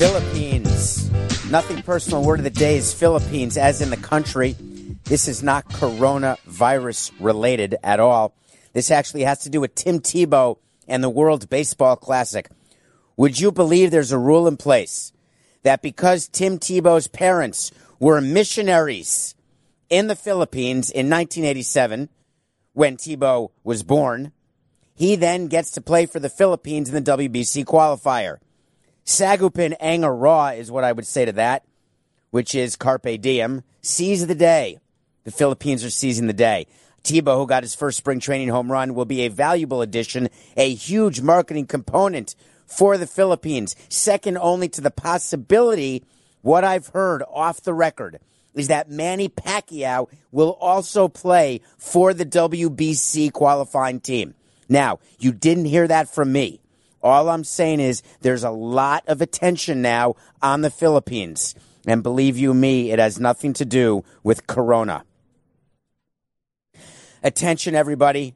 Philippines. Nothing personal. Word of the day is Philippines, as in the country. This is not coronavirus related at all. This actually has to do with Tim Tebow and the World Baseball Classic. Would you believe there's a rule in place that because Tim Tebow's parents were missionaries in the Philippines in 1987, when Tebow was born, he then gets to play for the Philippines in the WBC qualifier. Sagupin Anga Raw is what I would say to that, which is Carpe Diem. Seize the day. The Philippines are seizing the day. Tebow, who got his first spring training home run, will be a valuable addition, a huge marketing component for the Philippines, second only to the possibility, what I've heard off the record, is that Manny Pacquiao will also play for the WBC qualifying team. Now, you didn't hear that from me. All I'm saying is there's a lot of attention now on the Philippines. And believe you me, it has nothing to do with Corona. Attention, everybody.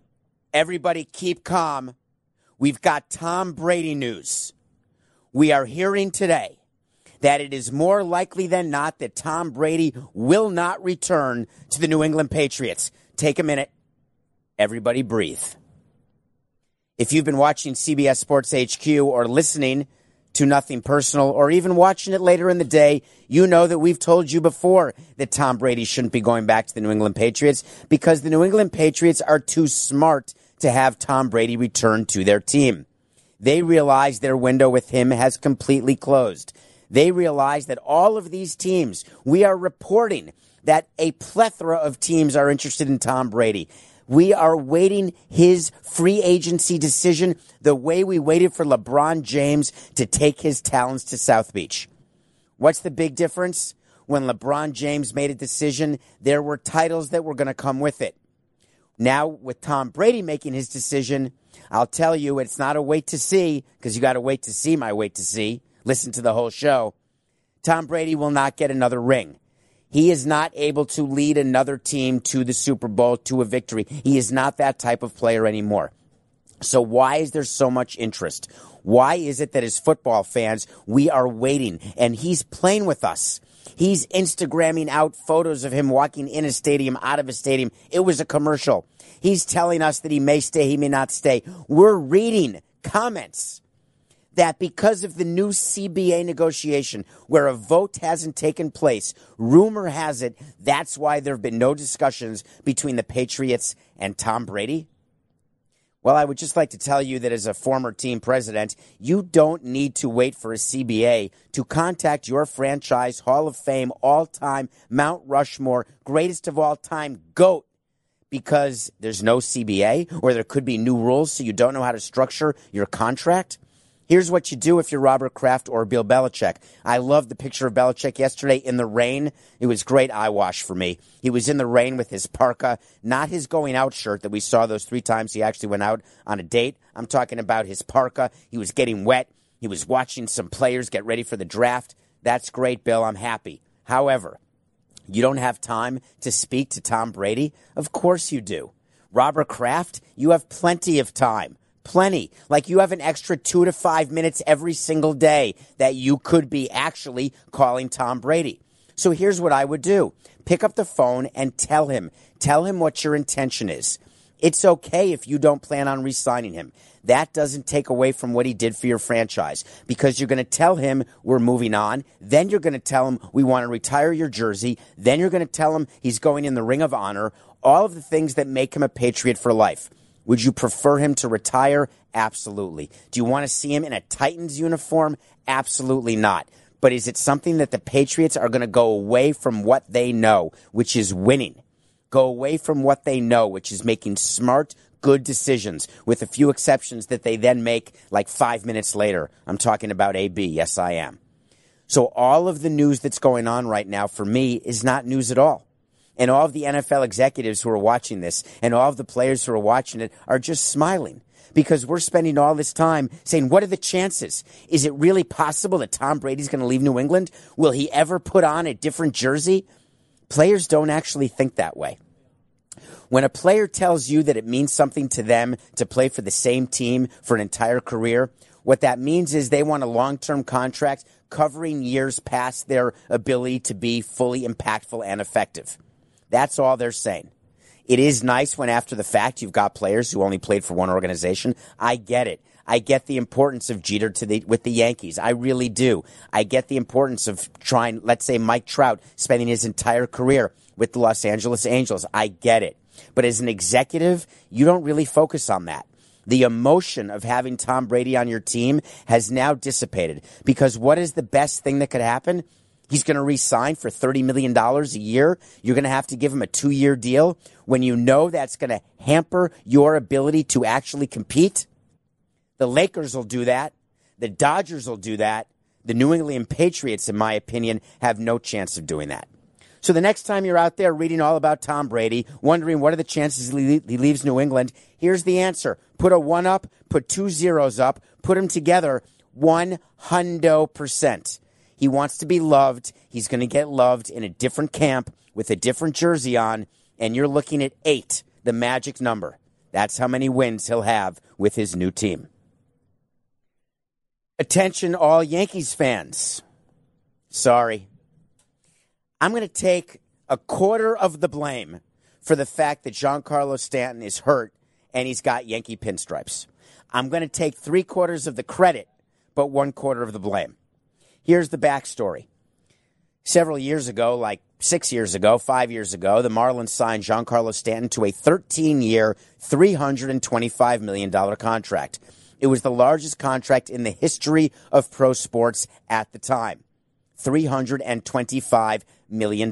Everybody keep calm. We've got Tom Brady news. We are hearing today that it is more likely than not that Tom Brady will not return to the New England Patriots. Take a minute. Everybody breathe. If you've been watching CBS Sports HQ or listening to Nothing Personal or even watching it later in the day, you know that we've told you before that Tom Brady shouldn't be going back to the New England Patriots because the New England Patriots are too smart to have Tom Brady return to their team. They realize their window with him has completely closed. They realize that all of these teams, we are reporting that a plethora of teams are interested in Tom Brady. We are waiting his free agency decision the way we waited for LeBron James to take his talents to South Beach. What's the big difference? When LeBron James made a decision, there were titles that were going to come with it. Now, with Tom Brady making his decision, I'll tell you it's not a wait to see because you got to wait to see my wait to see. Listen to the whole show. Tom Brady will not get another ring. He is not able to lead another team to the Super Bowl, to a victory. He is not that type of player anymore. So why is there so much interest? Why is it that as football fans, we are waiting and he's playing with us? He's Instagramming out photos of him walking in a stadium, out of a stadium. It was a commercial. He's telling us that he may stay, he may not stay. We're reading comments that because of the new CBA negotiation, where a vote hasn't taken place, rumor has it that's why there have been no discussions between the Patriots and Tom Brady? Well, I would just like to tell you that as a former team president, you don't need to wait for a CBA to contact your franchise Hall of Fame, all time, Mount Rushmore, greatest of all time, GOAT, because there's no CBA or there could be new rules so you don't know how to structure your contract. Here's what you do if you're Robert Kraft or Bill Belichick. I loved the picture of Belichick yesterday in the rain. It was great eye wash for me. He was in the rain with his parka, not his going out shirt that we saw those three times he actually went out on a date. I'm talking about his parka. He was getting wet. He was watching some players get ready for the draft. That's great, Bill. I'm happy. However, you don't have time to speak to Tom Brady? Of course you do. Robert Kraft, you have plenty of time. Plenty. Like you have an extra two to five minutes every single day that you could be actually calling Tom Brady. So here's what I would do. Pick up the phone and tell him. Tell him what your intention is. It's okay if you don't plan on re-signing him. That doesn't take away from what he did for your franchise because you're going to tell him we're moving on. Then you're going to tell him we want to retire your jersey. Then you're going to tell him he's going in the ring of honor. All of the things that make him a patriot for life. Would you prefer him to retire? Absolutely. Do you want to see him in a Titans uniform? Absolutely not. But is it something that the Patriots are going to go away from what they know, which is winning? go away from what they know, which is making smart, good decisions, with a few exceptions that they then make like five minutes later. I'm talking about AB. Yes, I am. So all of the news that's going on right now for me is not news at all. And all of the NFL executives who are watching this and all of the players who are watching it are just smiling because we're spending all this time saying, what are the chances? Is it really possible that Tom Brady's going to leave New England? Will he ever put on a different jersey? Players don't actually think that way. When a player tells you that it means something to them to play for the same team for an entire career, what that means is they want a long term contract covering years past their ability to be fully impactful and effective. That's all they're saying. It is nice when after the fact you've got players who only played for one organization. I get it. I get the importance of Jeter to the with the Yankees. I really do. I get the importance of trying, let's say Mike Trout spending his entire career with the Los Angeles Angels. I get it. But as an executive, you don't really focus on that. The emotion of having Tom Brady on your team has now dissipated because what is the best thing that could happen? He's going to re-sign for $30 million a year. You're going to have to give him a two year deal when you know that's going to hamper your ability to actually compete. The Lakers will do that. The Dodgers will do that. The New England Patriots, in my opinion, have no chance of doing that. So the next time you're out there reading all about Tom Brady, wondering what are the chances he leaves New England, here's the answer. Put a one up, put two zeros up, put them together, one hundo percent. He wants to be loved. He's going to get loved in a different camp with a different jersey on, and you're looking at eight, the magic number. That's how many wins he'll have with his new team. Attention, all Yankees fans. Sorry. I'm going to take a quarter of the blame for the fact that Giancarlo Stanton is hurt and he's got Yankee pinstripes. I'm going to take three quarters of the credit, but one quarter of the blame. Here's the backstory. Several years ago, like six years ago, five years ago, the Marlins signed Giancarlo Stanton to a 13 year, $325 million contract. It was the largest contract in the history of pro sports at the time $325 million.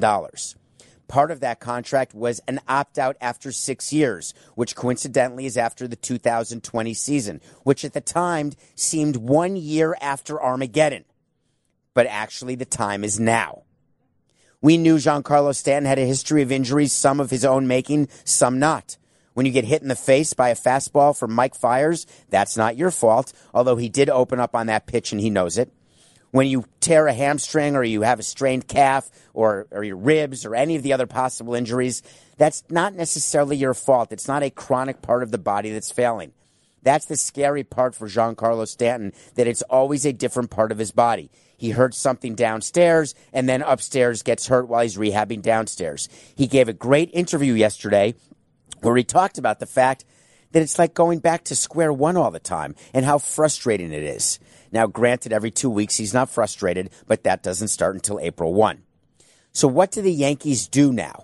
Part of that contract was an opt out after six years, which coincidentally is after the 2020 season, which at the time seemed one year after Armageddon but actually the time is now. We knew Giancarlo Stanton had a history of injuries, some of his own making, some not. When you get hit in the face by a fastball from Mike Fiers, that's not your fault, although he did open up on that pitch and he knows it. When you tear a hamstring or you have a strained calf or, or your ribs or any of the other possible injuries, that's not necessarily your fault. It's not a chronic part of the body that's failing. That's the scary part for Giancarlo Stanton, that it's always a different part of his body. He hurt something downstairs and then upstairs gets hurt while he's rehabbing downstairs. He gave a great interview yesterday where he talked about the fact that it's like going back to square one all the time and how frustrating it is. Now, granted, every two weeks he's not frustrated, but that doesn't start until April 1. So, what do the Yankees do now?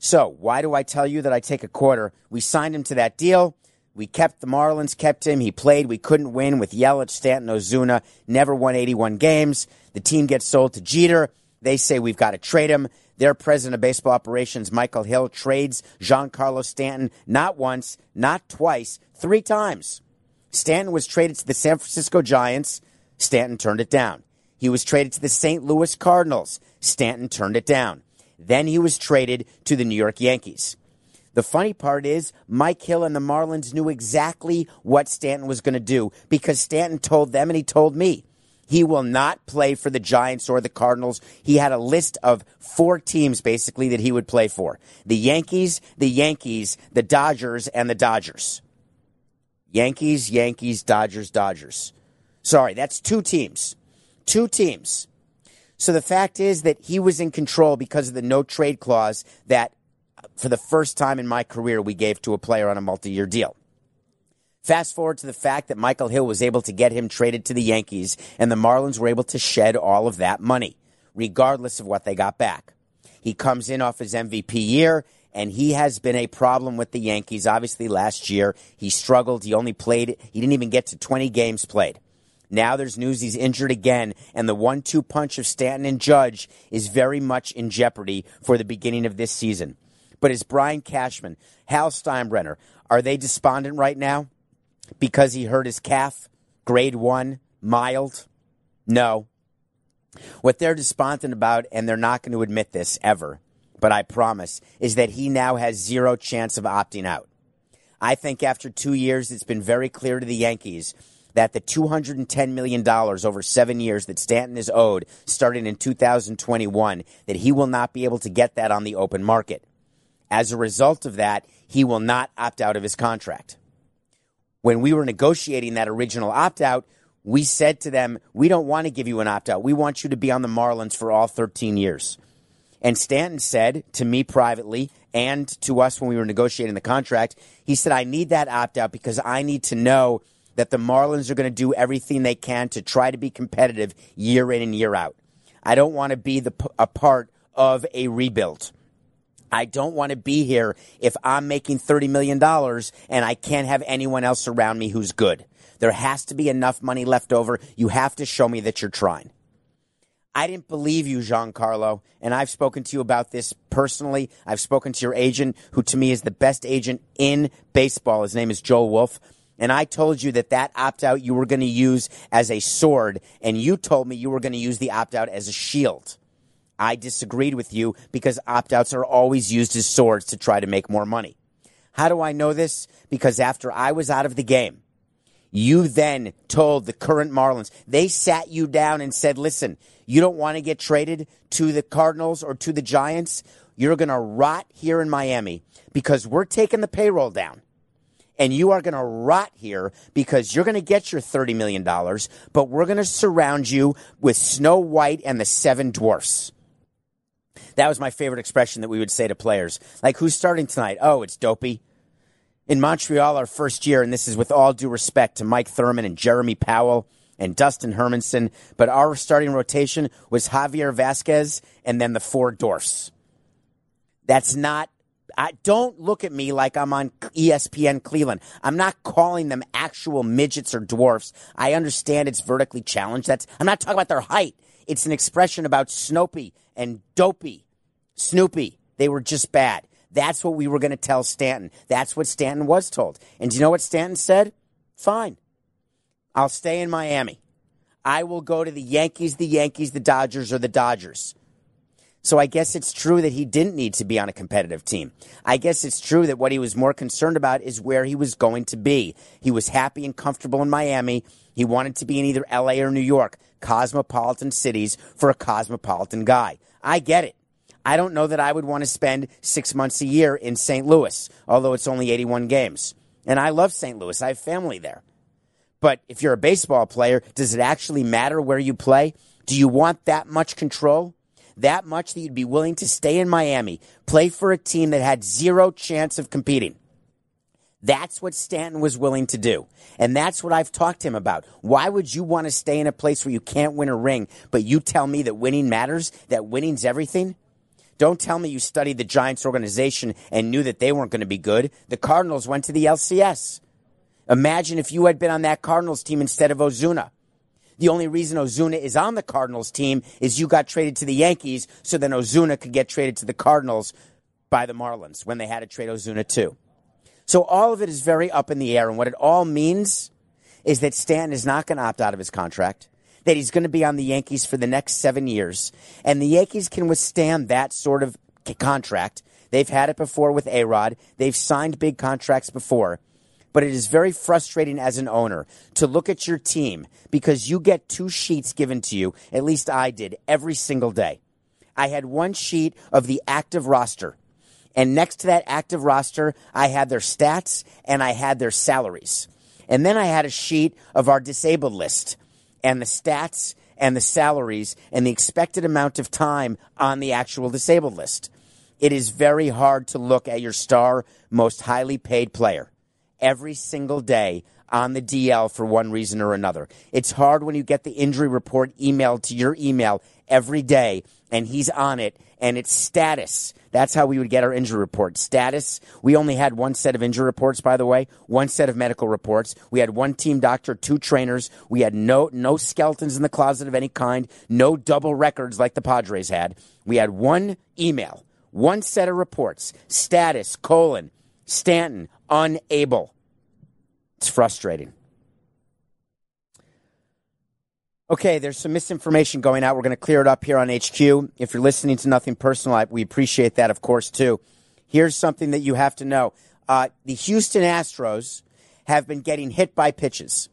So, why do I tell you that I take a quarter? We signed him to that deal. We kept the Marlins, kept him. He played. We couldn't win with Yelich, Stanton, Ozuna. Never won 81 games. The team gets sold to Jeter. They say we've got to trade him. Their president of baseball operations, Michael Hill, trades Giancarlo Stanton not once, not twice, three times. Stanton was traded to the San Francisco Giants. Stanton turned it down. He was traded to the St. Louis Cardinals. Stanton turned it down. Then he was traded to the New York Yankees. The funny part is Mike Hill and the Marlins knew exactly what Stanton was going to do because Stanton told them and he told me he will not play for the Giants or the Cardinals. He had a list of four teams basically that he would play for. The Yankees, the Yankees, the Dodgers, and the Dodgers. Yankees, Yankees, Dodgers, Dodgers. Sorry, that's two teams. Two teams. So the fact is that he was in control because of the no trade clause that for the first time in my career, we gave to a player on a multi year deal. Fast forward to the fact that Michael Hill was able to get him traded to the Yankees, and the Marlins were able to shed all of that money, regardless of what they got back. He comes in off his MVP year, and he has been a problem with the Yankees. Obviously, last year he struggled. He only played, he didn't even get to 20 games played. Now there's news he's injured again, and the one two punch of Stanton and Judge is very much in jeopardy for the beginning of this season But is Brian Cashman, Hal Steinbrenner, are they despondent right now because he hurt his calf? Grade one, mild? No. What they're despondent about, and they're not going to admit this ever, but I promise, is that he now has zero chance of opting out. I think after two years, it's been very clear to the Yankees that the $210 million over seven years that Stanton is owed starting in 2021, that he will not be able to get that on the open market. As a result of that, he will not opt out of his contract. When we were negotiating that original opt out, we said to them, we don't want to give you an opt out. We want you to be on the Marlins for all 13 years. And Stanton said to me privately and to us when we were negotiating the contract, he said, I need that opt out because I need to know that the Marlins are going to do everything they can to try to be competitive year in and year out. I don't want to be the, a part of a rebuild. I don't want to be here if I'm making $30 million and I can't have anyone else around me who's good. There has to be enough money left over. You have to show me that you're trying. I didn't believe you, Giancarlo, and I've spoken to you about this personally. I've spoken to your agent, who to me is the best agent in baseball. His name is Joel Wolfe. And I told you that that opt out you were going to use as a sword, and you told me you were going to use the opt out as a shield. I disagreed with you because opt outs are always used as swords to try to make more money. How do I know this? Because after I was out of the game, you then told the current Marlins, they sat you down and said, listen, you don't want to get traded to the Cardinals or to the Giants. You're going to rot here in Miami because we're taking the payroll down and you are going to rot here because you're going to get your $30 million, but we're going to surround you with Snow White and the seven dwarfs. That was my favorite expression that we would say to players. Like, who's starting tonight? Oh, it's Dopey. In Montreal, our first year, and this is with all due respect to Mike Thurman and Jeremy Powell and Dustin Hermanson, but our starting rotation was Javier Vazquez and then the four dwarfs. That's not I, don't look at me like I'm on ESPN Cleveland. I'm not calling them actual midgets or dwarfs. I understand it's vertically challenged. That's I'm not talking about their height. It's an expression about Snopey and Dopey, Snoopy. They were just bad. That's what we were going to tell Stanton. That's what Stanton was told. And do you know what Stanton said? Fine. I'll stay in Miami. I will go to the Yankees, the Yankees, the Dodgers, or the Dodgers. So I guess it's true that he didn't need to be on a competitive team. I guess it's true that what he was more concerned about is where he was going to be. He was happy and comfortable in Miami. He wanted to be in either LA or New York, cosmopolitan cities for a cosmopolitan guy. I get it. I don't know that I would want to spend six months a year in St. Louis, although it's only 81 games. And I love St. Louis. I have family there. But if you're a baseball player, does it actually matter where you play? Do you want that much control? that much that you'd be willing to stay in Miami, play for a team that had zero chance of competing. That's what Stanton was willing to do. And that's what I've talked to him about. Why would you want to stay in a place where you can't win a ring, but you tell me that winning matters, that winning's everything? Don't tell me you studied the Giants organization and knew that they weren't going to be good. The Cardinals went to the LCS. Imagine if you had been on that Cardinals team instead of Ozuna. The only reason Ozuna is on the Cardinals team is you got traded to the Yankees, so then Ozuna could get traded to the Cardinals by the Marlins when they had to trade Ozuna too. So all of it is very up in the air, and what it all means is that Stanton is not going to opt out of his contract, that he's going to be on the Yankees for the next seven years, and the Yankees can withstand that sort of contract. They've had it before with A Rod. They've signed big contracts before but it is very frustrating as an owner to look at your team because you get two sheets given to you, at least I did, every single day. I had one sheet of the active roster. And next to that active roster, I had their stats and I had their salaries. And then I had a sheet of our disabled list and the stats and the salaries and the expected amount of time on the actual disabled list. It is very hard to look at your star, most highly paid player every single day on the DL for one reason or another. It's hard when you get the injury report emailed to your email every day and he's on it and it's status. That's how we would get our injury report. Status. We only had one set of injury reports, by the way, one set of medical reports. We had one team doctor, two trainers. We had no, no skeletons in the closet of any kind, no double records like the Padres had. We had one email One set of reports. Status, colon, Stanton, unable. It's frustrating. Okay, there's some misinformation going out. We're going to clear it up here on HQ. If you're listening to Nothing Personal, I, we appreciate that, of course, too. Here's something that you have to know uh, the Houston Astros have been getting hit by pitches,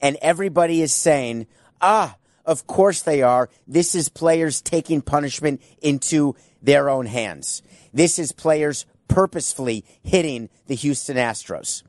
and everybody is saying, ah, of course they are. This is players taking punishment into their own hands. This is players purposefully hitting the Houston Astros.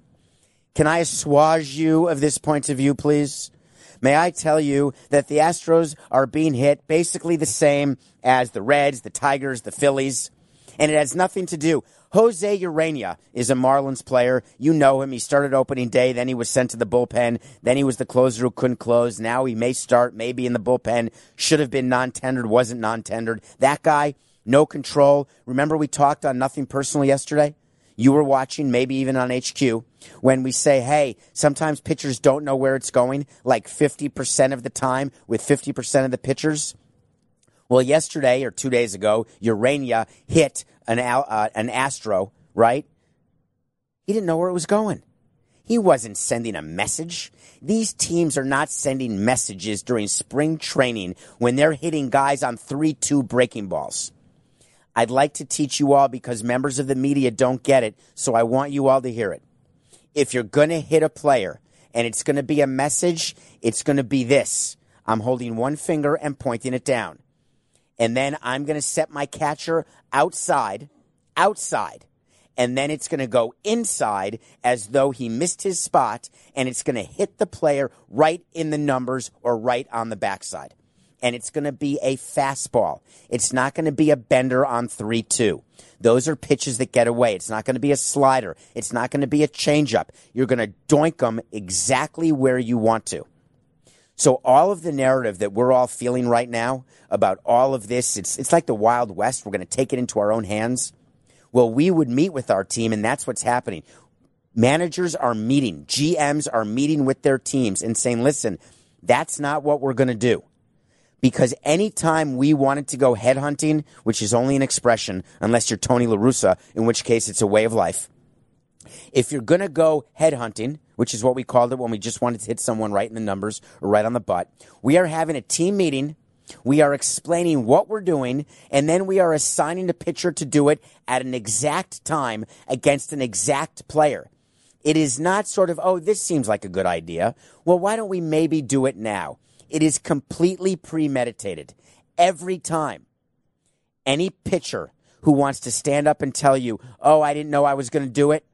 Can I assuage you of this point of view, please? May I tell you that the Astros are being hit basically the same as the Reds, the Tigers, the Phillies, and it has nothing to do. Jose Ureña is a Marlins player. You know him. He started opening day, then he was sent to the bullpen, then he was the closer who couldn't close. Now he may start, maybe in the bullpen. Should have been non tendered, wasn't non tendered. That guy, no control. Remember we talked on Nothing Personal yesterday? You were watching, maybe even on HQ, when we say, hey, sometimes pitchers don't know where it's going, like 50% of the time with 50% of the pitchers. Well, yesterday or two days ago, Ureña hit an, uh, an Astro, right? He didn't know where it was going. He wasn't sending a message. These teams are not sending messages during spring training when they're hitting guys on 3 2 breaking balls. I'd like to teach you all because members of the media don't get it, so I want you all to hear it. If you're going to hit a player and it's going to be a message, it's going to be this. I'm holding one finger and pointing it down. And then I'm going to set my catcher outside, outside. And then it's going to go inside as though he missed his spot and it's going to hit the player right in the numbers or right on the backside and it's going to be a fastball. It's not going to be a bender on 3 2. Those are pitches that get away. It's not going to be a slider. It's not going to be a changeup. You're going to doink them exactly where you want to. So all of the narrative that we're all feeling right now about all of this, it's, it's like the Wild West. We're going to take it into our own hands. Well, we would meet with our team, and that's what's happening. Managers are meeting, GMs are meeting with their teams and saying, listen, that's not what we're going to do because anytime we wanted to go headhunting, which is only an expression, unless you're Tony LaRussa, in which case it's a way of life. If you're going to go headhunting, which is what we called it when we just wanted to hit someone right in the numbers or right on the butt, we are having a team meeting. We are explaining what we're doing, and then we are assigning a pitcher to do it at an exact time against an exact player. It is not sort of, oh, this seems like a good idea. Well, why don't we maybe do it now? It is completely premeditated. Every time any pitcher who wants to stand up and tell you, oh, I didn't know I was going to do it,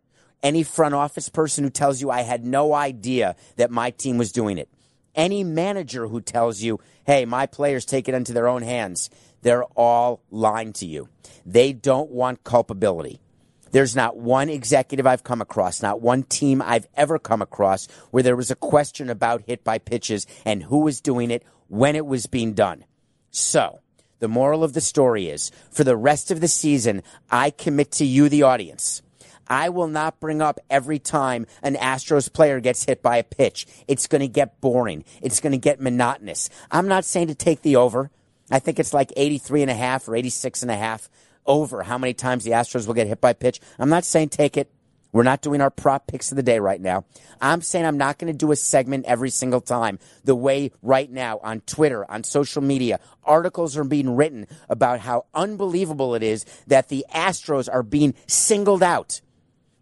any front office person who tells you, I had no idea that my team was doing it, any manager who tells you, hey, my players take it into their own hands, they're all lying to you. They don't want culpability. There's not one executive I've come across, not one team I've ever come across where there was a question about hit by pitches and who was doing it, when it was being done. So, the moral of the story is for the rest of the season, I commit to you, the audience. I will not bring up every time an Astros player gets hit by a pitch. It's going to get boring. It's going to get monotonous. I'm not saying to take the over. I think it's like 83 and a half or 86 and a half over how many times the Astros will get hit by pitch. I'm not saying take it. We're not doing our prop picks of the day right now. I'm saying I'm not going to do a segment every single time. The way right now on Twitter, on social media, articles are being written about how unbelievable it is that the Astros are being singled out.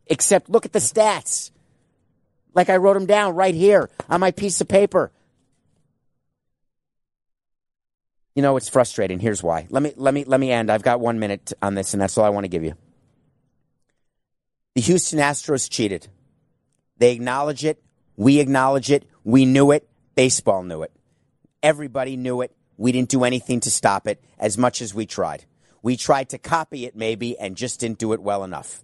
Except look at the stats. Like I wrote them down right here on my piece of paper. You know, it's frustrating. Here's why. Let me let me let me end. I've got 1 minute on this and that's all I want to give you. The Houston Astros cheated. They acknowledge it. We acknowledge it. We knew it. Baseball knew it. Everybody knew it. We didn't do anything to stop it as much as we tried. We tried to copy it maybe and just didn't do it well enough.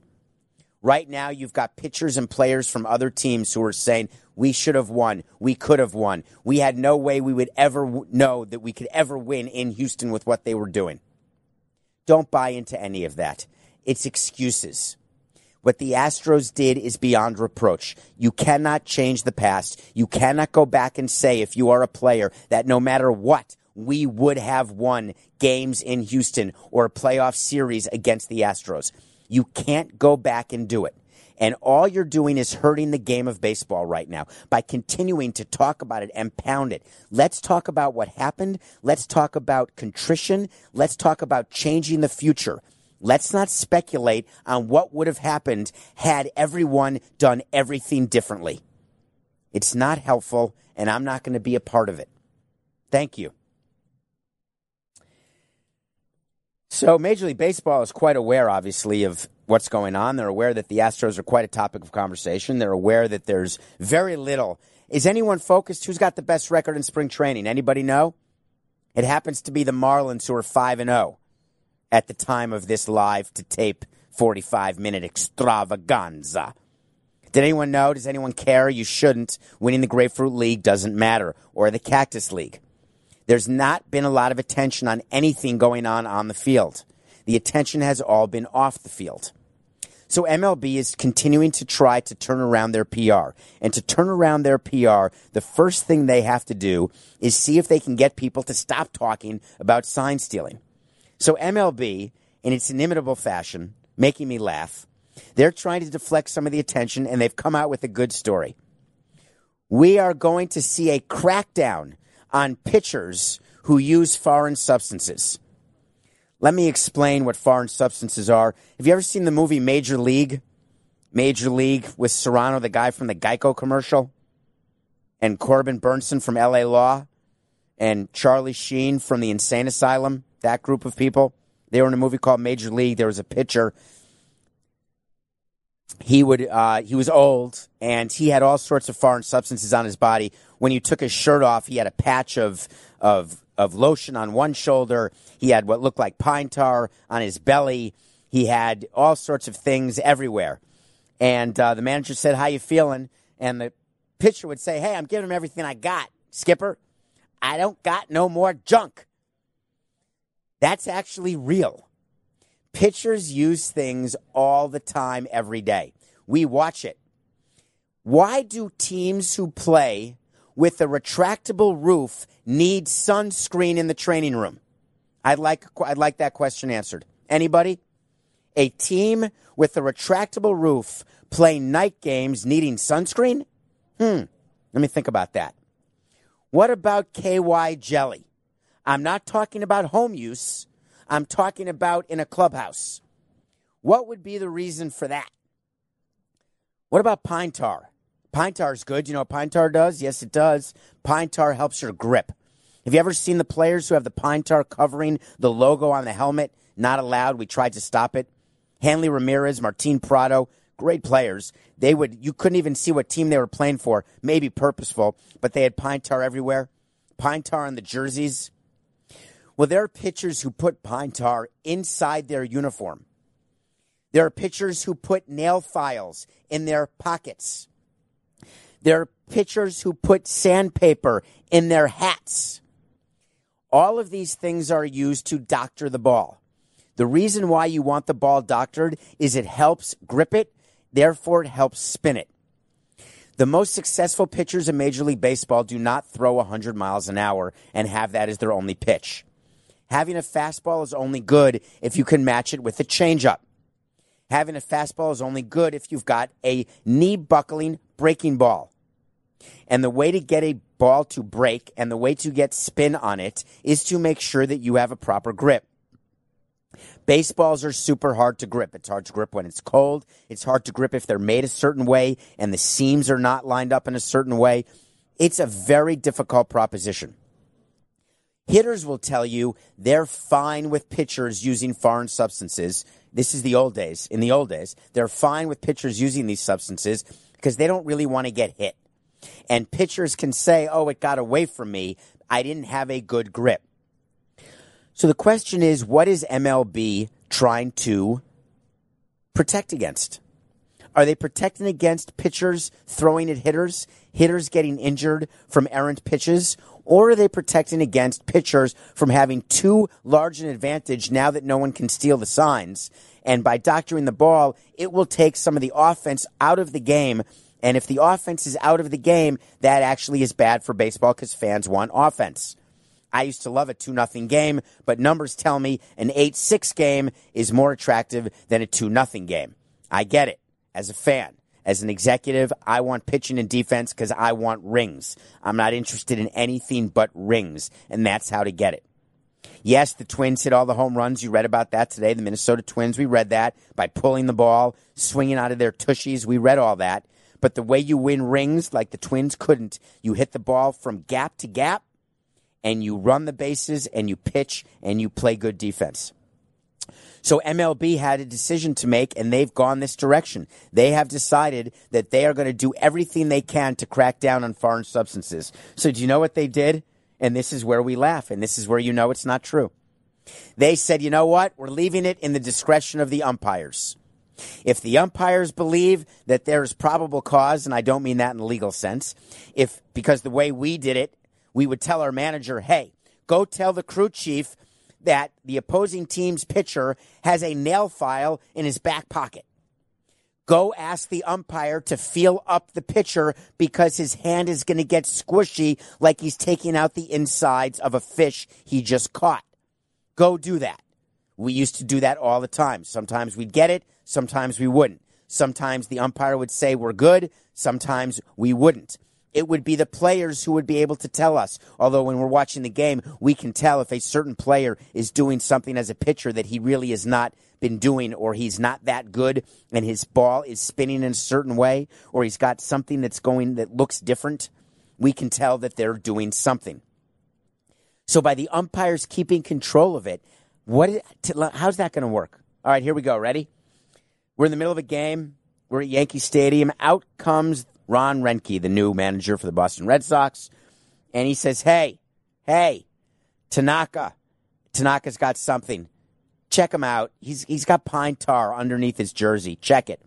Right now, you've got pitchers and players from other teams who are saying, we should have won. We could have won. We had no way we would ever w- know that we could ever win in Houston with what they were doing. Don't buy into any of that. It's excuses. What the Astros did is beyond reproach. You cannot change the past. You cannot go back and say, if you are a player, that no matter what, we would have won games in Houston or a playoff series against the Astros. You can't go back and do it. And all you're doing is hurting the game of baseball right now by continuing to talk about it and pound it. Let's talk about what happened. Let's talk about contrition. Let's talk about changing the future. Let's not speculate on what would have happened had everyone done everything differently. It's not helpful, and I'm not going to be a part of it. Thank you. So, Major League Baseball is quite aware, obviously, of what's going on. They're aware that the Astros are quite a topic of conversation. They're aware that there's very little. Is anyone focused? Who's got the best record in spring training? Anybody know? It happens to be the Marlins, who are 5 and 0 at the time of this live to tape 45 minute extravaganza. Did anyone know? Does anyone care? You shouldn't. Winning the Grapefruit League doesn't matter, or the Cactus League. There's not been a lot of attention on anything going on on the field. The attention has all been off the field. So MLB is continuing to try to turn around their PR. And to turn around their PR, the first thing they have to do is see if they can get people to stop talking about sign stealing. So MLB, in its inimitable fashion, making me laugh, they're trying to deflect some of the attention and they've come out with a good story. We are going to see a crackdown on pitchers who use foreign substances. Let me explain what foreign substances are. Have you ever seen the movie Major League? Major League with Cerrano, the guy from the Geico commercial, and Corbin Bernsen from LA Law, and Charlie Sheen from the Insane Asylum, that group of people. They were in a movie called Major League. There was a pitcher. He would uh, he was old and he had all sorts of foreign substances on his body. When you took his shirt off, he had a patch of of of lotion on one shoulder. He had what looked like pine tar on his belly. He had all sorts of things everywhere. And uh, the manager said, "How you feeling?" And the pitcher would say, "Hey, I'm giving him everything I got, Skipper. I don't got no more junk." That's actually real. Pitchers use things all the time, every day. We watch it. Why do teams who play with a retractable roof need sunscreen in the training room? I'd like, I'd like that question answered. Anybody? A team with a retractable roof playing night games needing sunscreen? Hmm. Let me think about that. What about KY jelly? I'm not talking about home use. I'm talking about in a clubhouse. What would be the reason for that? What about pine tar? Pine tar is good. You know what pine tar does? Yes, it does. Pine tar helps your grip. Have you ever seen the players who have the pine tar covering the logo on the helmet? Not allowed. We tried to stop it. Hanley Ramirez, Martin Prado, great players. They would you couldn't even see what team they were playing for. Maybe purposeful, but they had pine tar everywhere. Pine tar on the jerseys. Well, there are pitchers who put pine tar inside their uniform. There are pitchers who put nail files in their pockets. There are pitchers who put sandpaper in their hats. All of these things are used to doctor the ball. The reason why you want the ball doctored is it helps grip it, therefore, it helps spin it. The most successful pitchers in Major League Baseball do not throw 100 miles an hour and have that as their only pitch. Having a fastball is only good if you can match it with a changeup. Having a fastball is only good if you've got a knee buckling breaking ball. And the way to get a ball to break and the way to get spin on it is to make sure that you have a proper grip. Baseballs are super hard to grip. It's hard to grip when it's cold. It's hard to grip if they're made a certain way and the seams are not lined up in a certain way. It's a very difficult proposition. Hitters will tell you they're fine with pitchers using foreign substances. This is the old days. In the old days, they're fine with pitchers using these substances because they don't really want to get hit. And pitchers can say, oh, it got away from me. I didn't have a good grip. So the question is, what is MLB trying to protect against? Are they protecting against pitchers throwing at hitters, hitters getting injured from errant pitches, or are they protecting against pitchers from having too large an advantage now that no one can steal the signs? And by doctoring the ball, it will take some of the offense out of the game. And if the offense is out of the game, that actually is bad for baseball because fans want offense. I used to love a 2 nothing game, but numbers tell me an 8-6 game is more attractive than a 2 nothing game. I get it as a fan. As an executive, I want pitching and defense because I want rings. I'm not interested in anything but rings, and that's how to get it. Yes, the Twins hit all the home runs. You read about that today. The Minnesota Twins, we read that by pulling the ball, swinging out of their tushies. We read all that. But the way you win rings, like the Twins couldn't, you hit the ball from gap to gap, and you run the bases, and you pitch, and you play good defense. So MLB had a decision to make and they've gone this direction. They have decided that they are going to do everything they can to crack down on foreign substances. So do you know what they did? And this is where we laugh and this is where you know it's not true. They said, you know what? We're leaving it in the discretion of the umpires. If the umpires believe that there is probable cause, and I don't mean that in a legal sense, if because the way we did it, we would tell our manager, hey, go tell the crew chief that the opposing team's pitcher has a nail file in his back pocket. Go ask the umpire to feel up the pitcher because his hand is going to get squishy like he's taking out the insides of a fish he just caught. Go do that. We used to do that all the time. Sometimes we'd get it, sometimes we wouldn't. Sometimes the umpire would say we're good, sometimes we wouldn't it would be the players who would be able to tell us. Although when we're watching the game, we can tell if a certain player is doing something as a pitcher that he really has not been doing, or he's not that good and his ball is spinning in a certain way, or he's got something that's going that looks different. We can tell that they're doing something. So by the umpires keeping control of it, what? How's that going to work? All right, here we go. Ready? We're in the middle of a game. We're at Yankee Stadium. Out comes Ron Roenicke, the new manager for the Boston Red Sox, and he says, "Hey, hey, Tanaka, Tanaka's got something. Check him out. He's he's got pine tar underneath his jersey. Check it."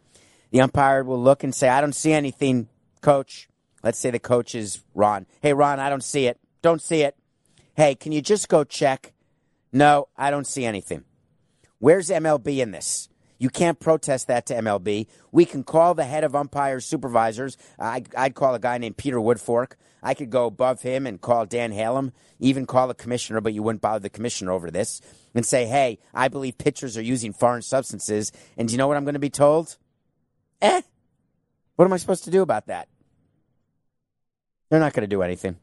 The umpire will look and say, "I don't see anything, coach." Let's say the coach is Ron. Hey, Ron, I don't see it. Don't see it. Hey, can you just go check? No, I don't see anything. Where's MLB in this? You can't protest that to MLB. We can call the head of umpires supervisors. I, would call a guy named Peter Woodfork. I could go above him and call Dan Halem, even call the commissioner, but you wouldn't bother the commissioner over this, and say, hey, I believe pitchers are using foreign substances. And do you know what I'm going to be told? Eh. What am I supposed to do about that? They're not going to do anything.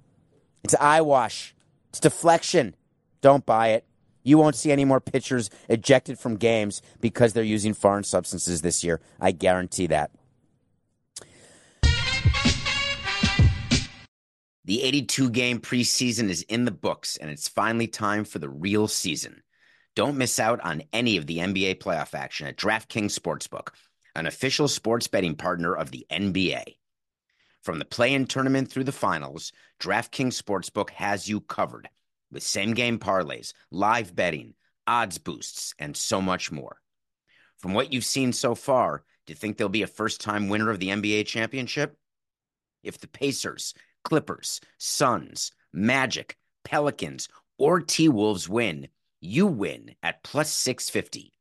It's eyewash. It's deflection. Don't buy it. You won't see any more pitchers ejected from games because they're using foreign substances this year. I guarantee that. The 82 game preseason is in the books, and it's finally time for the real season. Don't miss out on any of the NBA playoff action at DraftKings Sportsbook, an official sports betting partner of the NBA. From the play in tournament through the finals, DraftKings Sportsbook has you covered with same game parlays, live betting, odds boosts, and so much more. From what you've seen so far, do you think there'll be a first time winner of the NBA championship? If the Pacers, Clippers, Suns, Magic, Pelicans, or T Wolves win, you win at plus 650.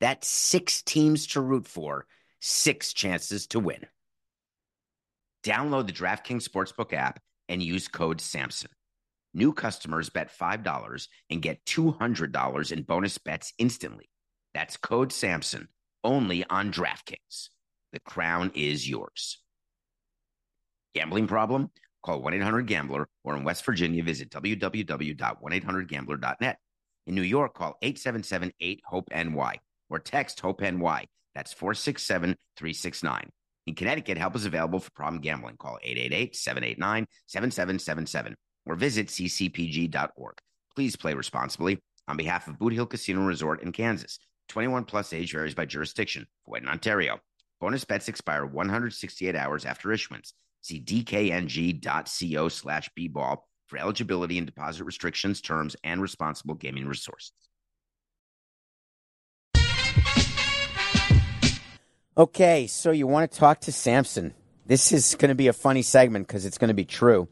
That's six teams to root for, six chances to win. Download the DraftKings Sportsbook app and use code SAMSON. New customers bet $5 and get $200 in bonus bets instantly. That's code SAMSON only on DraftKings. The crown is yours. Gambling problem? Call 1 800 Gambler or in West Virginia, visit www.1800Gambler.net. In New York, call 877 8 HOPE NY or text HOPE NY. That's 467 369. In Connecticut, help is available for problem gambling. Call 888 789 7777 or visit ccpg.org. Please play responsibly on behalf of Boot Hill Casino Resort in Kansas. 21 plus age varies by jurisdiction. Void in Ontario. Bonus bets expire 168 hours after issuance. See dkng.co slash bball for eligibility and deposit restrictions, terms, and responsible gaming resources. Okay, so you want to talk to Samson. This is going to be a funny segment because it's going to be true.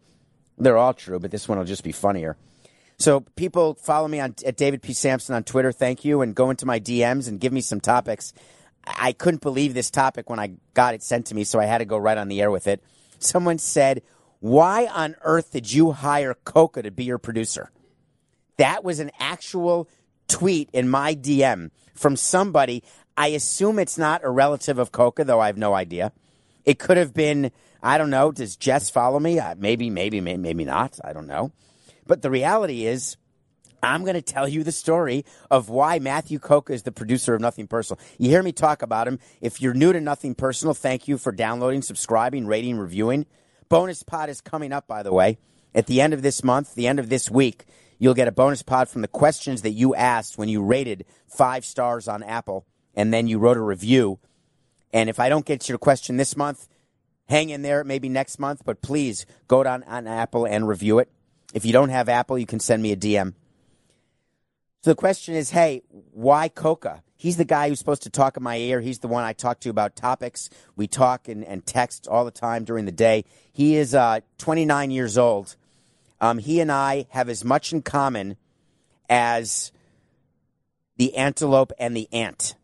They're all true, but this one will just be funnier. So people follow me on at David P. Samson on Twitter. Thank you, and go into my DMs and give me some topics. I couldn't believe this topic when I got it sent to me, so I had to go right on the air with it. Someone said, "Why on earth did you hire Coca to be your producer?" That was an actual tweet in my DM from somebody. I assume it's not a relative of Coca, though I have no idea. It could have been, I don't know, does Jess follow me? Uh, maybe, maybe, maybe, maybe not. I don't know. But the reality is, I'm going to tell you the story of why Matthew Coca is the producer of Nothing Personal. You hear me talk about him. If you're new to Nothing Personal, thank you for downloading, subscribing, rating, reviewing. Bonus pod is coming up, by the way. At the end of this month, the end of this week, you'll get a bonus pod from the questions that you asked when you rated five stars on Apple and then you wrote a review. And if I don't get your question this month, hang in there, maybe next month, but please go down on Apple and review it. If you don't have Apple, you can send me a DM. So the question is, hey, why Coca? He's the guy who's supposed to talk in my ear. He's the one I talk to about topics. We talk and, and text all the time during the day. He is uh, 29 years old. Um, he and I have as much in common as the antelope and the ant,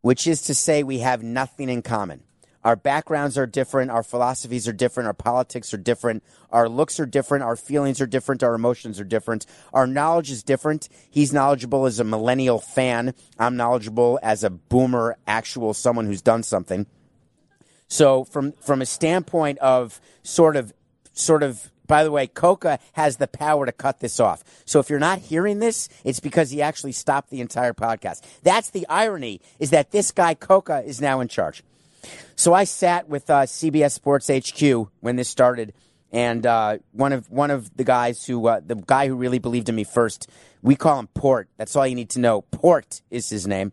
which is to say, we have nothing in common. Our backgrounds are different. Our philosophies are different. Our politics are different. Our looks are different. Our feelings are different. Our emotions are different. Our knowledge is different. He's knowledgeable as a millennial fan. I'm knowledgeable as a boomer, actual someone who's done something. So from, from a standpoint of sort of, sort of, by the way, Coca has the power to cut this off. So if you're not hearing this, it's because he actually stopped the entire podcast. That's the irony is that this guy Coca is now in charge. So I sat with uh, CBS Sports HQ when this started, and uh, one of one of the guys who uh, the guy who really believed in me first, we call him Port. That's all you need to know. Port is his name.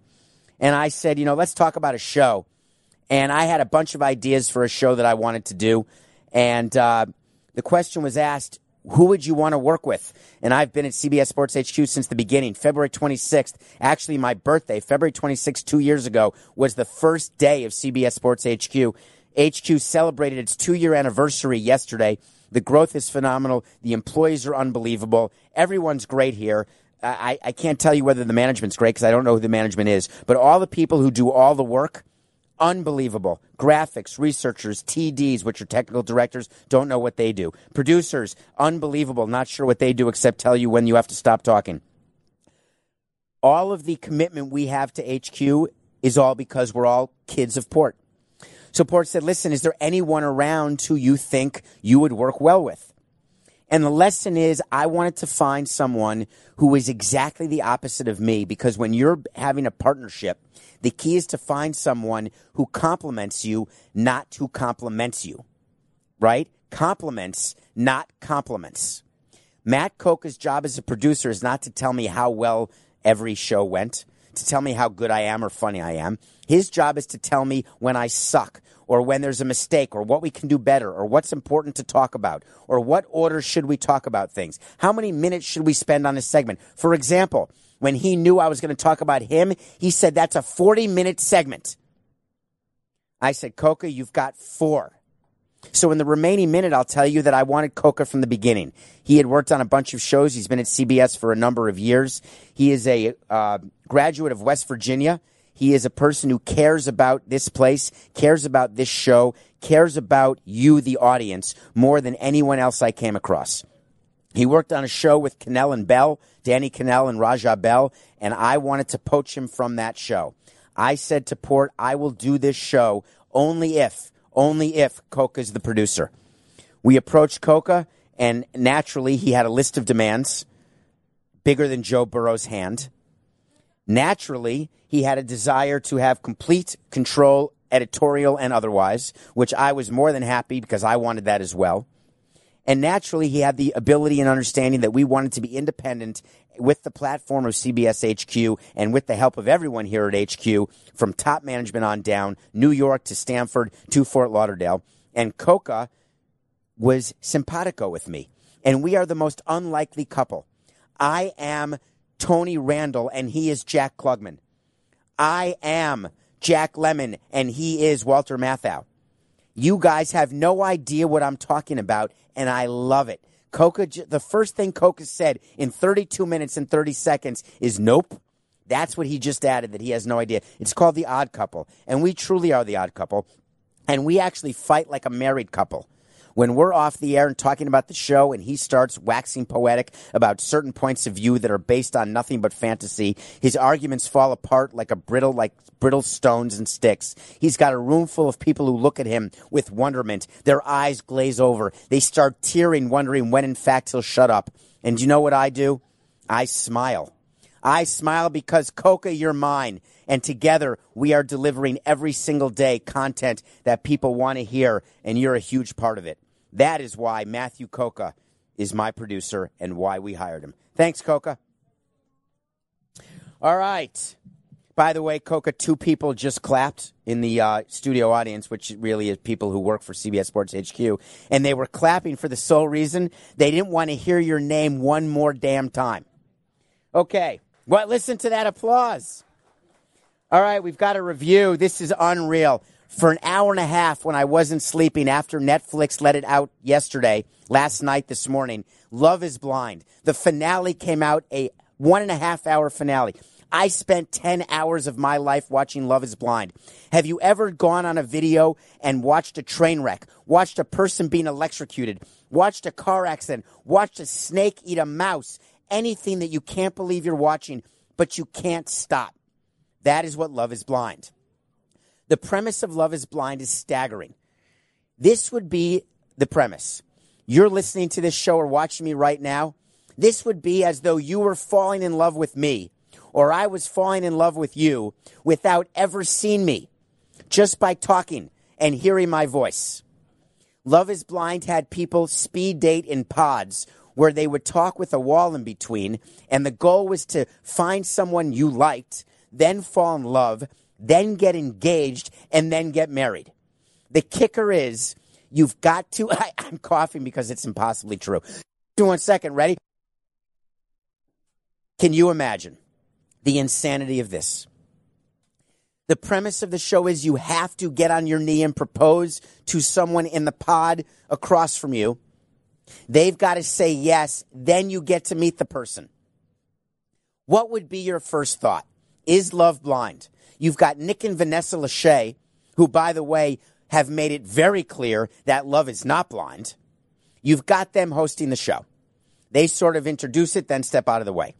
And I said, you know, let's talk about a show. And I had a bunch of ideas for a show that I wanted to do, and uh, the question was asked, who would you want to work with? And I've been at CBS Sports HQ since the beginning. February 26th, actually my birthday, February 26th, two years ago, was the first day of CBS Sports HQ. HQ celebrated its two year anniversary yesterday. The growth is phenomenal. The employees are unbelievable. Everyone's great here. I, I can't tell you whether the management's great because I don't know who the management is, but all the people who do all the work, unbelievable. Graphics, researchers, TDs, which are technical directors, don't know what they do. Producers, unbelievable, not sure what they do except tell you when you have to stop talking. All of the commitment we have to HQ is all because we're all kids of Port. So Port said, listen, is there anyone around who you think you would work well with? And the lesson is, I wanted to find someone who is exactly the opposite of me because when you're having a partnership, the key is to find someone who compliments you, not who compliments you. Right? Compliments, not compliments. Matt Coca's job as a producer is not to tell me how well every show went, to tell me how good I am or funny I am. His job is to tell me when I suck or when there's a mistake or what we can do better or what's important to talk about or what order should we talk about things. How many minutes should we spend on a segment? For example, when he knew I was going to talk about him, he said that's a 40 minute segment. I said, Coca, you've got four. So in the remaining minute, I'll tell you that I wanted Coca from the beginning. He had worked on a bunch of shows. He's been at CBS for a number of years. He is a uh, graduate of West Virginia. He is a person who cares about this place, cares about this show, cares about you, the audience, more than anyone else I came across. He worked on a show with Kanell and Bell, Danny Kanell and Raja Bell, and I wanted to poach him from that show. I said to Port, I will do this show only if, only if Coca's the producer. We approached Coca, and naturally, he had a list of demands bigger than Joe Burrow's hand. Naturally, he had a desire to have complete control, editorial and otherwise, which I was more than happy because I wanted that as well. And naturally, he had the ability and understanding that we wanted to be independent with the platform of CBS HQ and with the help of everyone here at HQ, from top management on down, New York to Stanford to Fort Lauderdale. And Coca was simpatico with me. And we are the most unlikely couple. I am Tony Randall and he is Jack Klugman. I am Jack Lemmon and he is Walter Matthau. You guys have no idea what I'm talking about, and I love it. Coca, the first thing Coca said in 32 minutes and 30 seconds is nope. That's what he just added that he has no idea. It's called the odd couple, and we truly are the odd couple, and we actually fight like a married couple. When we're off the air and talking about the show and he starts waxing poetic about certain points of view that are based on nothing but fantasy, his arguments fall apart like a brittle, like brittle stones and sticks. He's got a room full of people who look at him with wonderment. Their eyes glaze over. They start tearing, wondering when in fact he'll shut up. And you know what I do? I smile. I smile because Coca, you're mine. And together we are delivering every single day content that people want to hear, and you're a huge part of it. That is why Matthew Coca is my producer and why we hired him. Thanks, Coca. All right. By the way, Coca, two people just clapped in the uh, studio audience, which really is people who work for CBS Sports HQ. And they were clapping for the sole reason they didn't want to hear your name one more damn time. Okay. Well, listen to that applause. All right, we've got a review. This is unreal. For an hour and a half when I wasn't sleeping after Netflix let it out yesterday, last night, this morning, Love is Blind. The finale came out, a one and a half hour finale. I spent 10 hours of my life watching Love is Blind. Have you ever gone on a video and watched a train wreck, watched a person being electrocuted, watched a car accident, watched a snake eat a mouse, anything that you can't believe you're watching, but you can't stop. That is what Love is Blind. The premise of Love is Blind is staggering. This would be the premise. You're listening to this show or watching me right now. This would be as though you were falling in love with me or I was falling in love with you without ever seeing me, just by talking and hearing my voice. Love is Blind had people speed date in pods where they would talk with a wall in between, and the goal was to find someone you liked, then fall in love, then get engaged, and then get married. The kicker is you've got to. I, am coughing because it's impossibly true. Do One second, ready? Can you imagine the insanity of this? The premise of the show is you have to get on your knee and propose to someone in the pod across from you They've got to say yes, then you get to meet the person. What would be your first thought? Is love blind? You've got Nick and Vanessa Lachey, who, by the way, have made it very clear that love is not blind. You've got them hosting the show. They sort of introduce it, then step out of the way.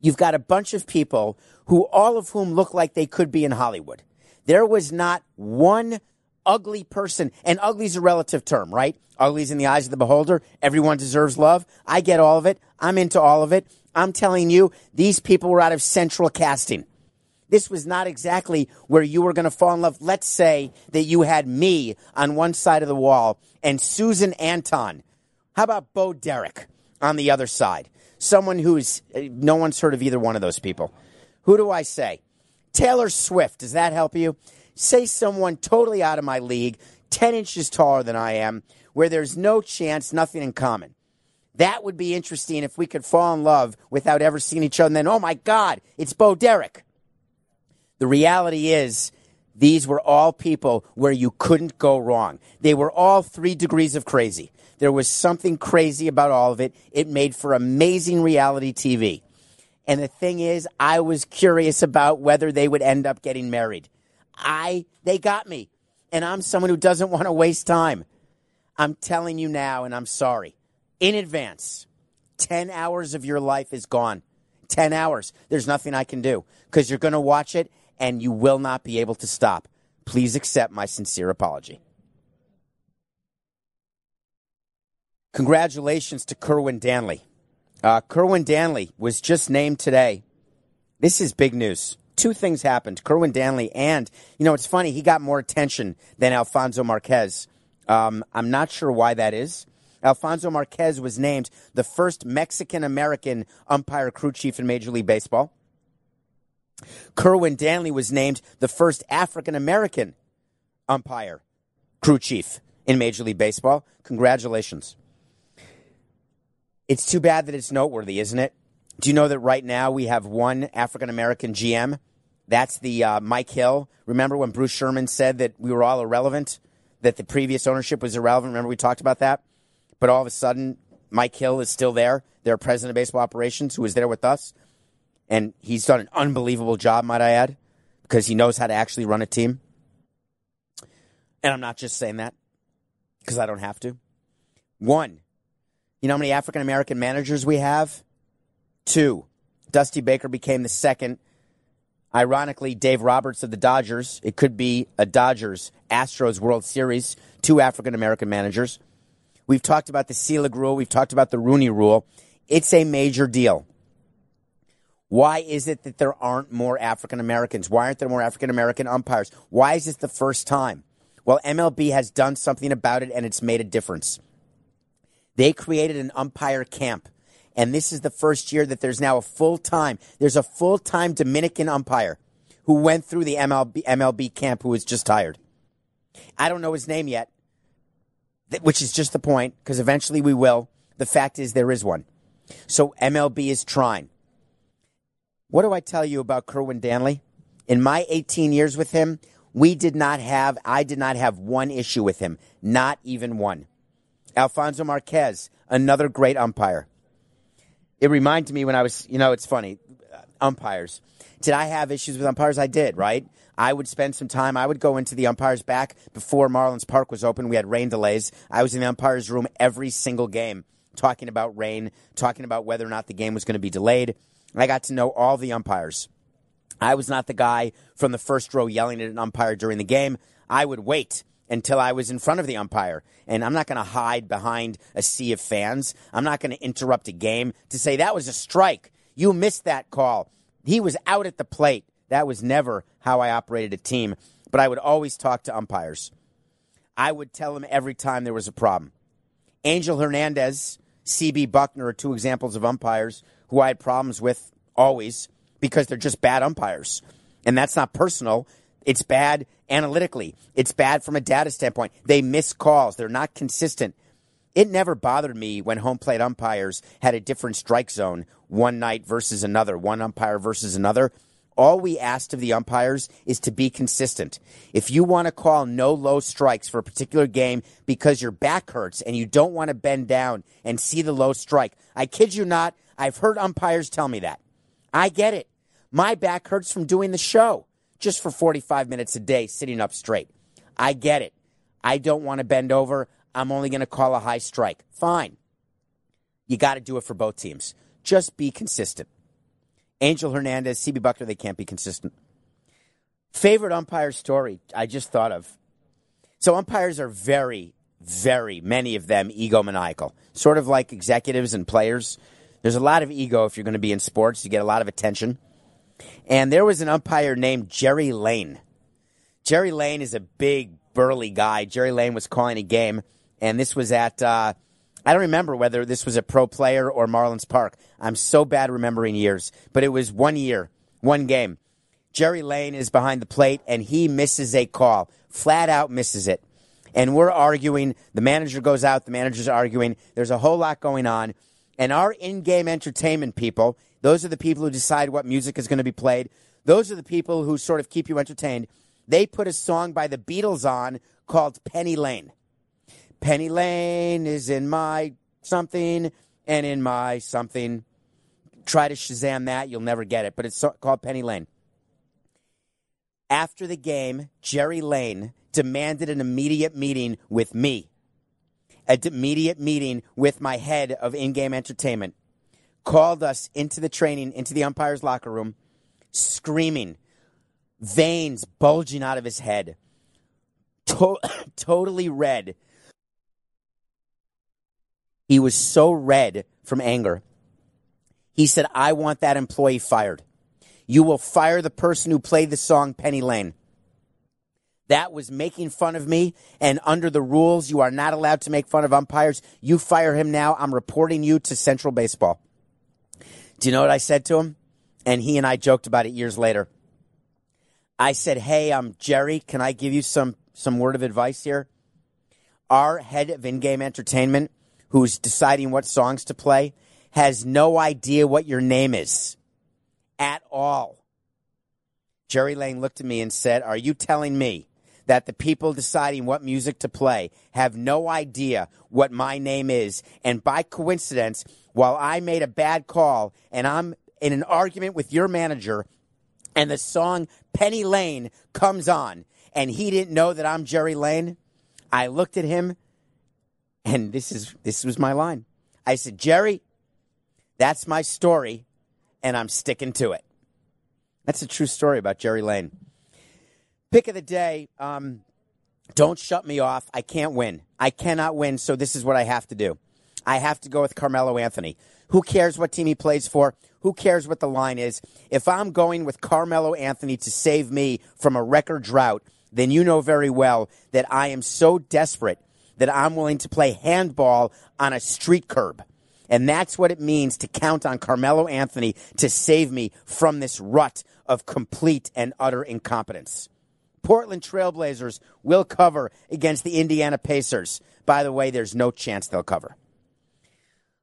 You've got a bunch of people who, all of whom look like they could be in Hollywood. There was not one ugly person, and ugly's a relative term, right? Ugly's in the eyes of the beholder. Everyone deserves love. I get all of it. I'm into all of it. I'm telling you, these people were out of central casting. This was not exactly where you were going to fall in love. Let's say that you had me on one side of the wall and Susan Anton. How about Bo Derek on the other side? Someone who's, uh, no one's heard of either one of those people. Who do I say? Taylor Swift. Does that help you? say someone totally out of my league, 10 inches taller than I am, where there's no chance, nothing in common. That would be interesting if we could fall in love without ever seeing each other and then, oh my God, it's Bo Derek. The reality is, these were all people where you couldn't go wrong. They were all three degrees of crazy. There was something crazy about all of it. It made for amazing reality TV. And the thing is, I was curious about whether they would end up getting married. I they got me. And I'm someone who doesn't want to waste time. I'm telling you now and I'm sorry. In advance. 10 hours of your life is gone. 10 hours. There's nothing I can do because you're going to watch it and you will not be able to stop. Please accept my sincere apology. Congratulations to Kerwin Danley. Uh, Kerwin Danley was just named today. This is big news two things happened. Kerwin Danley and, you know, it's funny, he got more attention than Alfonso Marquez. Um, I'm not sure why that is. Alfonso Marquez was named the first Mexican American umpire crew chief in Major League Baseball. Kerwin Danley was named the first African American umpire crew chief in Major League Baseball. Congratulations. It's too bad that it's noteworthy, isn't it? Do you know that right now we have one African American GM? That's the uh, Mike Hill. Remember when Bruce Sherman said that we were all irrelevant, that the previous ownership was irrelevant? Remember we talked about that? But all of a sudden, Mike Hill is still there, their president of baseball operations, who is there with us. And he's done an unbelievable job, might I add, because he knows how to actually run a team. And I'm not just saying that because I don't have to. One. You know how many African American managers we have? Two. Dusty Baker became the second. Ironically, Dave Roberts of the Dodgers. It could be a Dodgers Astros World Series. Two African American managers. We've talked about the Selig rule. We've talked about the Rooney rule. It's a major deal. Why is it that there aren't more African Americans? Why aren't there more African American umpires? Why is this the first time? Well, MLB has done something about it and it's made a difference. They created an umpire camp. And this is the first year that there's now a full time, there's a full time Dominican umpire who went through the MLB, MLB camp who was just hired. I don't know his name yet, which is just the point, because eventually we will. The fact is, there is one. So MLB is trying. What do I tell you about Kerwin Danley? In my 18 years with him, we did not have, I did not have one issue with him. Not even one. Alfonso Marquez, another great umpire. It reminded me when I was, you know, it's funny, uh, umpires. Did I have issues with umpires? I did, right? I would spend some time. I would go into the umpires back before Marlins Park was open. We had rain delays. I was in the umpires room every single game talking about rain, talking about whether or not the game was going to be delayed. I got to know all the umpires. I was not the guy from the first row yelling at an umpire during the game. I would wait until I was in front of the umpire. And I'm not going to hide behind a sea of fans. I'm not going to interrupt a game to say that was a strike. You missed that call. He was out at the plate. That was never how I operated a team. But I would always talk to umpires. I would tell them every time there was a problem. Angel Hernandez, CB Bucknor are two examples of umpires who I had problems with always because they're just bad umpires. And that's not personal. It's bad analytically. It's bad from a data standpoint. They miss calls. They're not consistent. It never bothered me when home plate umpires had a different strike zone one night versus another, one umpire versus another. All we asked of the umpires is to be consistent. If you want to call no low strikes for a particular game because your back hurts and you don't want to bend down and see the low strike, I kid you not, I've heard umpires tell me that. I get it. My back hurts from doing the show just for 45 minutes a day sitting up straight. I get it. I don't want to bend over. I'm only going to call a high strike. Fine. You got to do it for both teams. Just be consistent. Angel Hernandez, CB Bucknor, they can't be consistent. Favorite umpire story I just thought of. So umpires are very, very, many of them egomaniacal, sort of like executives and players. There's a lot of ego if you're going to be in sports. You get a lot of attention. And there was an umpire named Jerry Lane. Jerry Lane is a big, burly guy. Jerry Lane was calling a game, and this was at, uh, I don't remember whether this was a pro player or Marlins Park. I'm so bad remembering years, but it was one year, one game. Jerry Lane is behind the plate, and he misses a call, flat out misses it. And we're arguing. The manager goes out, the manager's arguing. There's a whole lot going on. And our in game entertainment people, those are the people who decide what music is going to be played. Those are the people who sort of keep you entertained. They put a song by the Beatles on called Penny Lane. Penny Lane is in my something and in my something. Try to Shazam that, you'll never get it, but it's called Penny Lane. After the game, Jerry Lane demanded an immediate meeting with me immediate meeting with my head of in-game entertainment, called us into the training, into the umpire's locker room, screaming, veins bulging out of his head, to- totally red. He was so red from anger. He said, I want that employee fired. You will fire the person who played the song Penny Lane. That was making fun of me. And under the rules, you are not allowed to make fun of umpires. You fire him now. I'm reporting you to Central Baseball. Do you know what I said to him? And he and I joked about it years later. I said, Hey, I'm Jerry. Can I give you some, some word of advice here? Our head of in game entertainment, who's deciding what songs to play, has no idea what your name is at all. Jerry Lane looked at me and said, Are you telling me that the people deciding what music to play have no idea what my name is. And by coincidence, while I made a bad call and I'm in an argument with your manager and the song Penny Lane comes on and he didn't know that I'm Jerry Lane, I looked at him And this is this was my line. I said, Jerry, that's my story, and I'm sticking to it. That's a true story about Jerry Lane. Pick of the day. Um, don't shut me off. I can't win. I cannot win, so this is what I have to do. I have to go with Carmelo Anthony. Who cares what team he plays for? Who cares what the line is? If I'm going with Carmelo Anthony to save me from a record drought, then you know very well that I am so desperate that I'm willing to play handball on a street curb. And that's what it means to count on Carmelo Anthony to save me from this rut of complete and utter incompetence. Portland Trailblazers will cover against the Indiana Pacers. By the way, there's no chance they'll cover.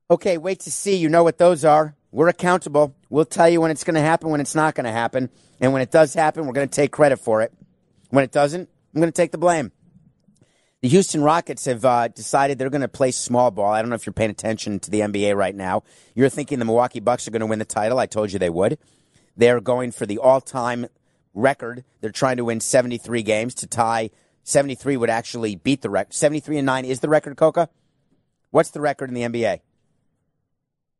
Okay, wait to see. You know what those are. We're accountable. We'll tell you when it's going to happen, when it's not going to happen. And when it does happen, we're going to take credit for it. When it doesn't, I'm going to take the blame. The Houston Rockets have uh, decided they're going to play small ball. I don't know if you're paying attention to the NBA right now. You're thinking the Milwaukee Bucks are going to win the title. I told you they would. They're going for the all time record. They're trying to win 73 games to tie 73 would actually beat the record. 73 and 9 is the record, Coca? What's the record in the NBA?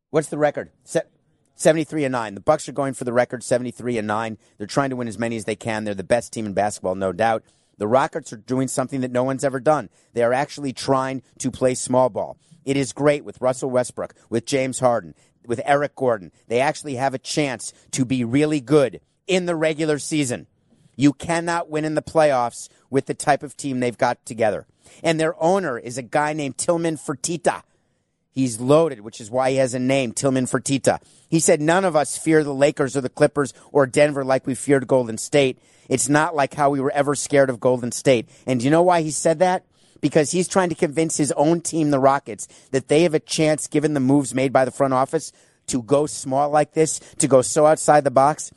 What's the record? Se- 73 and 9. The Bucks are going for the record 73 and 9. They're trying to win as many as they can. They're the best team in basketball, no doubt. The Rockets are doing something that no one's ever done. They are actually trying to play small ball. It is great with Russell Westbrook, with James Harden, with Eric Gordon. They actually have a chance to be really good in the regular season. You cannot win in the playoffs with the type of team they've got together. And their owner is a guy named Tillman Fertitta. He's loaded, which is why he has a name, Tillman Fertitta. He said, None of us fear the Lakers or the Clippers or Denver like we feared Golden State. It's not like how we were ever scared of Golden State. And do you know why he said that? Because he's trying to convince his own team, the Rockets, that they have a chance, given the moves made by the front office, to go small like this, to go so outside the box,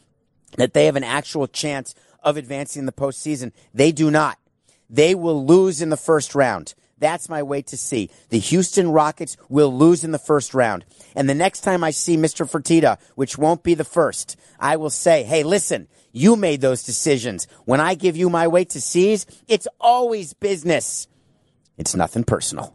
that they have an actual chance of advancing in the postseason. They do not. They will lose in the first round. That's my way to see. The Houston Rockets will lose in the first round. And the next time I see Mr. Fertitta, which won't be the first, I will say, hey, listen, you made those decisions. When I give you my way to seize, it's always business. It's nothing personal.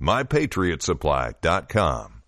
MyPatriotSupply.com.